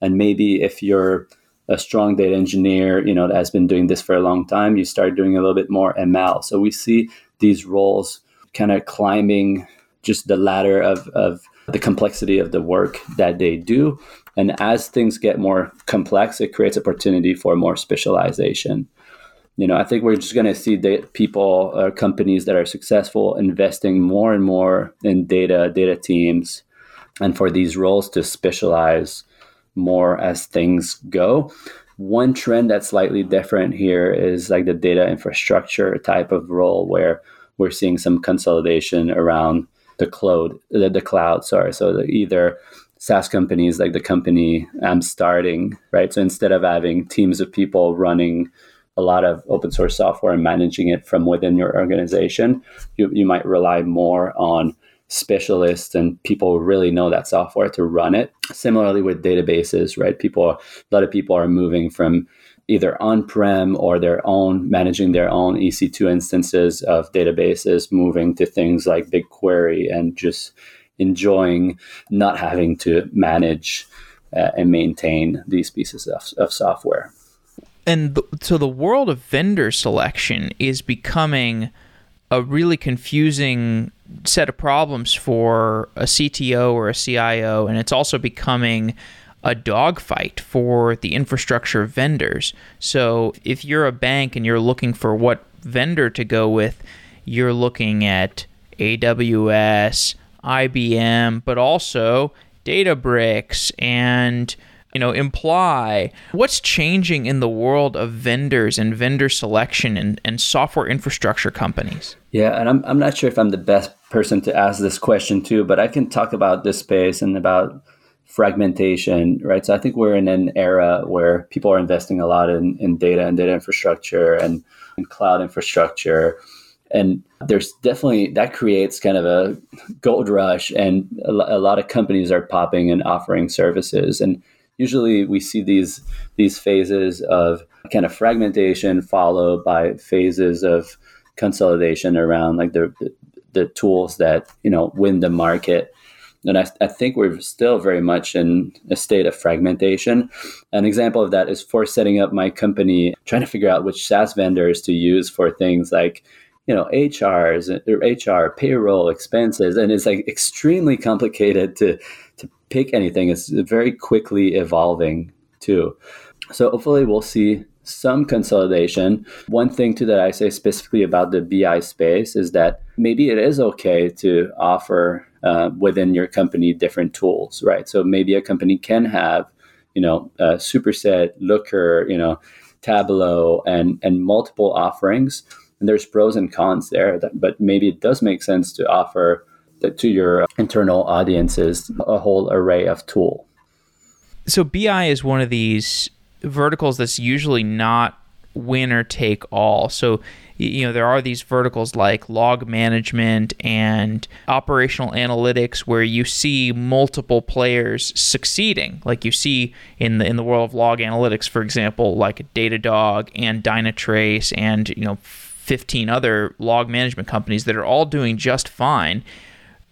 And maybe if you're a strong data engineer, you know, that has been doing this for a long time, you start doing a little bit more ML. So we see these roles kind of climbing just the ladder of, of the complexity of the work that they do. And as things get more complex, it creates opportunity for more specialization. You know, I think we're just going to see people, or companies that are successful, investing more and more in data, data teams, and for these roles to specialize more as things go. One trend that's slightly different here is like the data infrastructure type of role where we're seeing some consolidation around the cloud, the, the cloud, sorry. So the, either SaaS companies like the company I'm starting, right? So instead of having teams of people running a lot of open source software and managing it from within your organization, you, you might rely more on specialists and people who really know that software to run it. Similarly with databases, right? People, a lot of people are moving from either on-prem or their own managing their own EC2 instances of databases, moving to things like BigQuery and just enjoying not having to manage uh, and maintain these pieces of, of software. And th- so the world of vendor selection is becoming a really confusing set of problems for a CTO or a CIO, and it's also becoming a dogfight for the infrastructure vendors. So if you're a bank and you're looking for what vendor to go with, you're looking at AWS, IBM, but also Databricks and you know imply. What's changing in the world of vendors and vendor selection and, and software infrastructure companies? Yeah and I'm, I'm not sure if i'm the best person to ask this question to but i can talk about this space and about fragmentation right? So i think we're in an era where people are investing a lot in, in data and data infrastructure and, and cloud infrastructure and there's definitely that creates kind of a gold rush and a, a lot of companies are popping and offering services and usually we see these these phases of kind of fragmentation followed by phases of consolidation around like the the tools that you know win the market and I, I think we're still very much in a state of fragmentation. An example of that is for setting up my company, trying to figure out which SaaS vendors to use for things like you know HRs HR payroll expenses, and it's like extremely complicated to to pick anything. It's very quickly evolving too. So hopefully we'll see some consolidation. One thing too that I say specifically about the BI space is that maybe it is okay to offer uh, within your company different tools, right? So maybe a company can have, you know, superset, Looker, you know, Tableau, and and multiple offerings and there's pros and cons there. That, but maybe it does make sense to offer to your internal audiences a whole array of tool. So BI is one of these verticals that's usually not winner take all. So you know there are these verticals like log management and operational analytics where you see multiple players succeeding like you see in the in the world of log analytics for example like Datadog and Dynatrace and you know 15 other log management companies that are all doing just fine.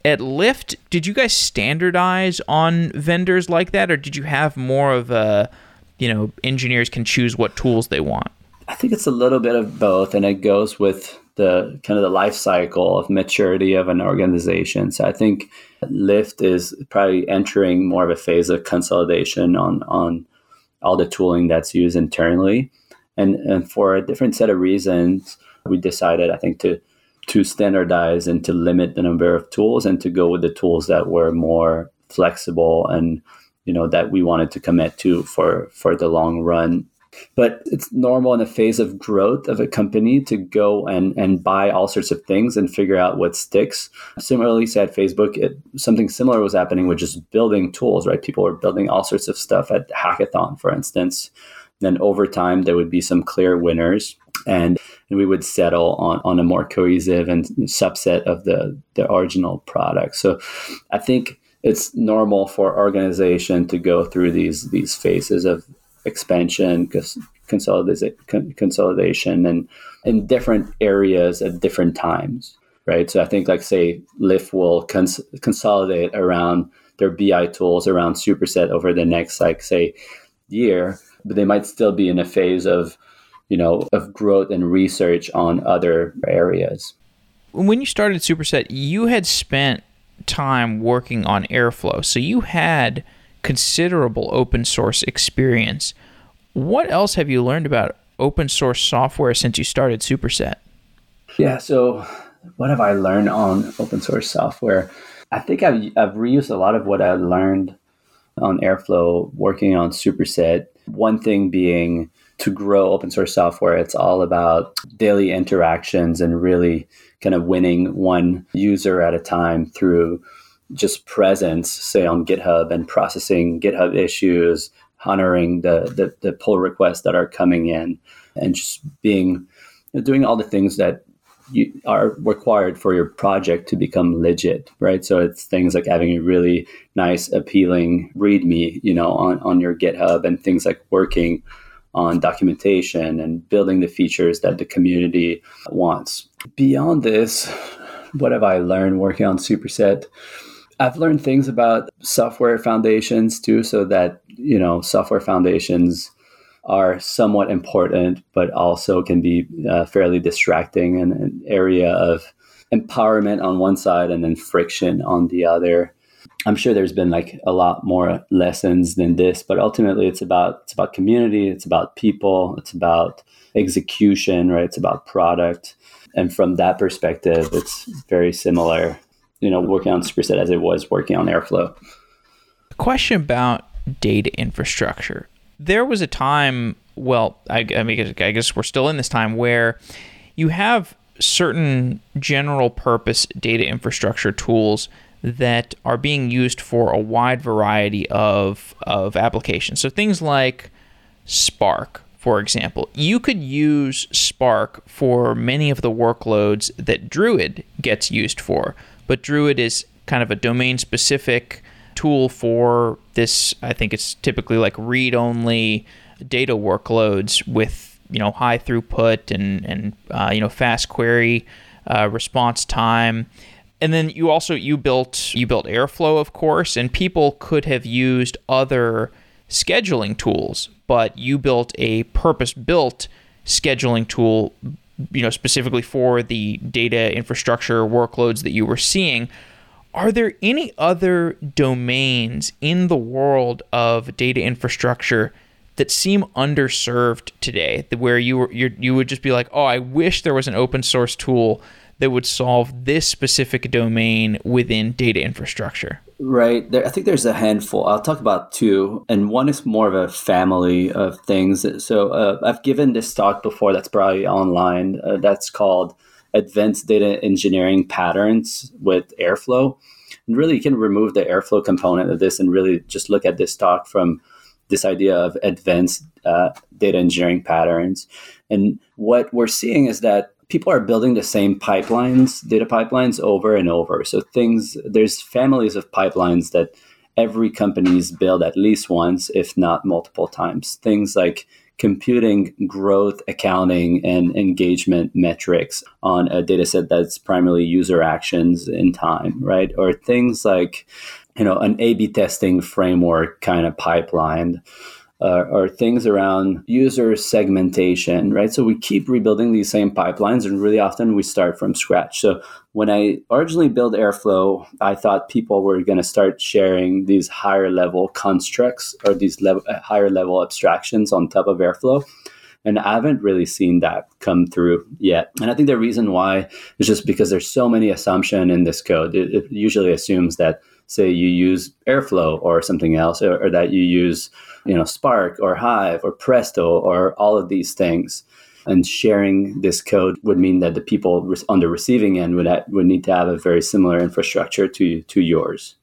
At Lyft, did you guys standardize on vendors like that, or did you have more of a, you know, engineers can choose what tools they want? I think it's a little bit of both, and it goes with the kind of the life cycle of maturity of an organization. So I think Lyft is probably entering more of a phase of consolidation on on all the tooling that's used internally, and and for a different set of reasons we decided, I think, to to standardize and to limit the number of tools and to go with the tools that were more flexible and you know that we wanted to commit to for for the long run But it's normal in a phase of growth of a company to go and, and buy all sorts of things and figure out what sticks. Similarly, say at Facebook, it, something similar was happening with just building tools, right? People were building all sorts of stuff at Hackathon, for instance. Then over time, there would be some clear winners. And, we would settle on, on a more cohesive and subset of the, the original product. So I think it's normal for organization to go through these these phases of expansion, consolidation, consolidation, and in different areas at different times, right? So I think, like say, Lyft will cons- consolidate around their BI tools around Superset over the next, like say, year, but they might still be in a phase of, you know, of growth and research on other areas. When you started Superset, you had spent time working on Airflow, so you had considerable open source experience. What else have you learned about open source software since you started Superset? Yeah, so what have I learned on open source software? I think I've, I've reused a lot of what I learned on Airflow working on Superset. One thing being to grow open source software, it's all about daily interactions and really kind of winning one user at a time through just presence, say on GitHub and processing GitHub issues, honoring the, the, the pull requests that are coming in, and just being doing all the things that you are required for your project to become legit, right? So it's things like having a really nice, appealing README, you know, on, on your GitHub and things like working on documentation and building the features that the community wants. Beyond this, what have I learned working on Superset? I've learned things about software foundations too, so that, you know, software foundations are somewhat important, but also can be uh, fairly distracting and an area of empowerment on one side and then friction on the other. I'm sure there's been like a lot more lessons than this, but ultimately it's about it's about community, it's about people, it's about execution, right? It's about product. And from that perspective, it's very similar you know, working on Superset as it was working on Airflow. Question about data infrastructure. There was a time, well, I, I mean, I guess we're still in this time where you have certain general purpose data infrastructure tools that are being used for a wide variety of, of applications. So things like Spark, for example. You could use Spark for many of the workloads that Druid gets used for but Druid is kind of a domain specific tool for this. I think it's typically like read only data workloads with you know high throughput and and uh, you know fast query uh, response time. And then you also you built you built Airflow, of course, and people could have used other scheduling tools, but you built a purpose-built scheduling tool you know specifically for the data infrastructure workloads that you were seeing are there any other domains in the world of data infrastructure that seem underserved today where you were you would just be like oh i wish there was an open source tool that would solve this specific domain within data infrastructure Right. There, I think there's a handful. I'll talk about two, and one is more of a family of things. So uh, I've given this talk before. That's probably online. Uh, that's called Advanced Data Engineering Patterns with Airflow. And really, you can remove the Airflow component of this and really just look at this talk from this idea of advanced uh, data engineering patterns. And what we're seeing is that people are building the same pipelines, data pipelines over and over. So things there's families of pipelines that every company's build at least once, if not multiple times. Things like computing growth accounting and engagement metrics on a data set that's primarily user actions in time, right? Or things like, you know, an A B testing framework kind of pipeline uh, or things around user segmentation, right? So we keep rebuilding these same pipelines, and really often we start from scratch. So when I originally built Airflow, I thought people were going to start sharing these higher level constructs or these level, uh, higher level abstractions on top of Airflow. And I haven't really seen that come through yet. And I think the reason why is just because there's so many assumption in this code. It, it usually assumes that say you use Airflow or something else, or, or that you use you know Spark or Hive or Presto or all of these things. And sharing this code would mean that the people on the receiving end would, ha- would need to have a very similar infrastructure to, to yours.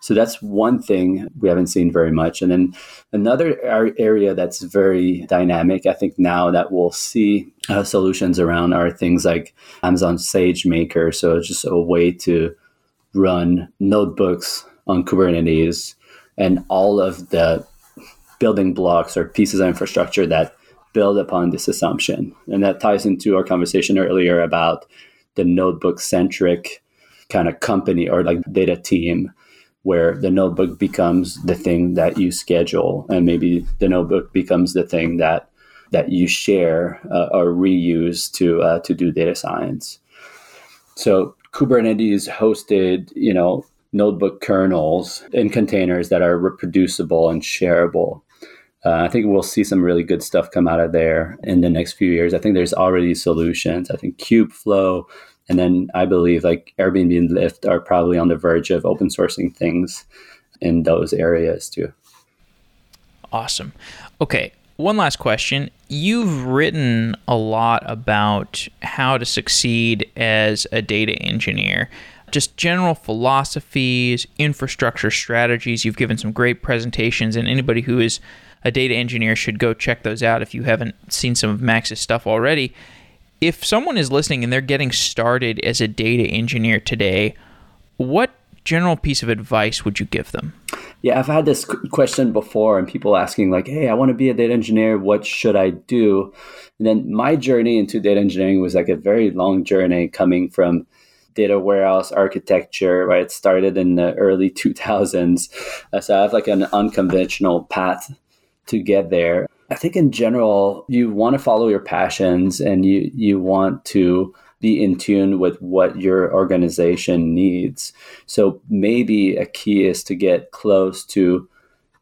So that's one thing we haven't seen very much. And then another area that's very dynamic, I think now that we'll see uh, solutions around are things like Amazon SageMaker. So just a way to run notebooks on Kubernetes and all of the building blocks or pieces of infrastructure that build upon this assumption. And that ties into our conversation earlier about the notebook centric kind of company or like data team where the notebook becomes the thing that you schedule and maybe the notebook becomes the thing that that you share uh, or reuse to uh, to do data science so kubernetes hosted you know notebook kernels in containers that are reproducible and shareable uh, I think we'll see some really good stuff come out of there in the next few years. I think there's already solutions. I think Kubeflow, and then I believe like Airbnb and Lyft are probably on the verge of open sourcing things in those areas too. Awesome. Okay, one last question. You've written a lot about how to succeed as a data engineer just general philosophies, infrastructure strategies. You've given some great presentations, and anybody who is a data engineer should go check those out if you haven't seen some of Max's stuff already. If someone is listening and they're getting started as a data engineer today, what general piece of advice would you give them? Yeah, I've had this question before, and people asking, like, hey, I want to be a data engineer. What should I do? And then my journey into data engineering was like a very long journey coming from data warehouse architecture, right? It started in the early 2000s. Uh, so I have like an unconventional path to get there. I think in general, you want to follow your passions and you, you want to be in tune with what your organization needs. So maybe a key is to get close to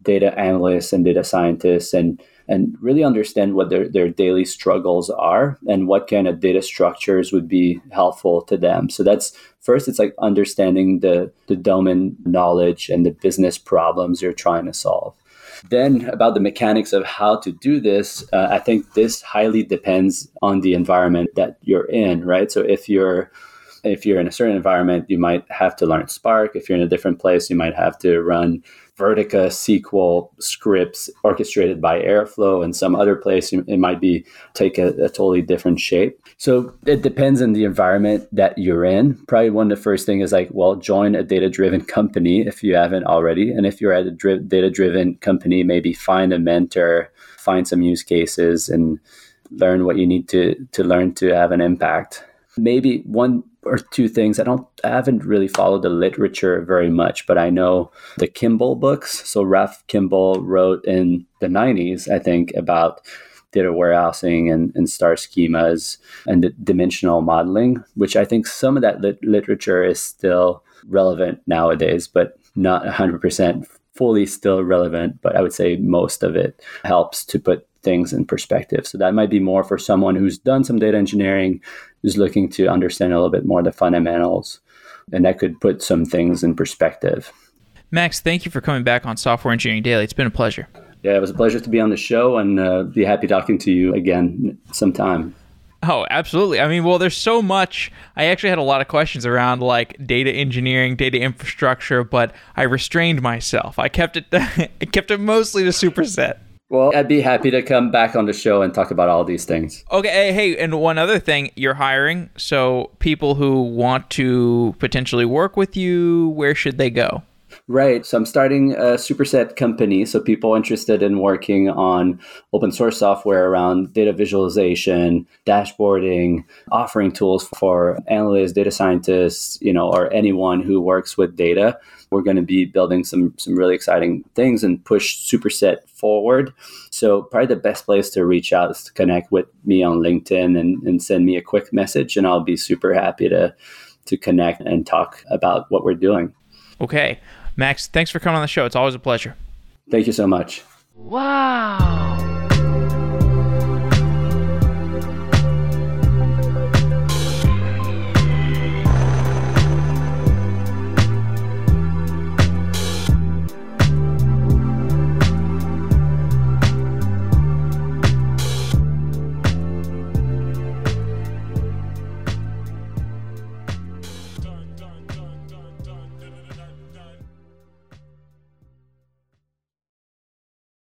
data analysts and data scientists and and really understand what their, their daily struggles are and what kind of data structures would be helpful to them. So that's first it's like understanding the the domain knowledge and the business problems you're trying to solve. Then, about the mechanics of how to do this, uh, I think this highly depends on the environment that you're in, right? So, if you're if you're in a certain environment, you might have to learn Spark. If you're in a different place, you might have to run Vertica SQL scripts orchestrated by Airflow, and some other place it might be take a, a, totally different shape. So it depends on the environment that you're in. Probably one of the first thing is like, well, join a data driven company if you haven't already, and if you're at a dri- data driven company, maybe find a mentor, find some use cases, and learn what you need to to learn to have an impact. Maybe one or two things. I don't I haven't really followed the literature very much, but I know the Kimball books. So Ralph Kimball wrote in the 90s, I think, about data warehousing and, and star schemas and dimensional modeling, which I think some of that lit- literature is still relevant nowadays, but not 100% fully still relevant. But I would say most of it helps to put things in perspective. So that might be more for someone who's done some data engineering, who's looking to understand a little bit more the fundamentals, and that could put some things in perspective. Max, thank you for coming back on Software Engineering Daily. It's been a pleasure. Yeah, it was a pleasure to be on the show and uh, be happy talking to you again sometime. Oh, absolutely. I mean, well, there's so much. I actually had a lot of questions around like data engineering, data infrastructure, but I restrained myself. I kept it I kept it mostly to superset. Well, I'd be happy to come back on the show and talk about all these things. Okay, hey, and one other thing, you're hiring, so people who want to potentially work with you, where should they go? Right. So I'm starting a superset company. So people interested in working on open source software around data visualization, dashboarding, offering tools for analysts, data scientists, you know, or anyone who works with data. We're going to be building some some really exciting things and push superset forward. So probably the best place to reach out is to connect with me on LinkedIn and, and send me a quick message and I'll be super happy to to connect and talk about what we're doing. Okay. Max, thanks for coming on the show. It's always a pleasure. Thank you so much. Wow.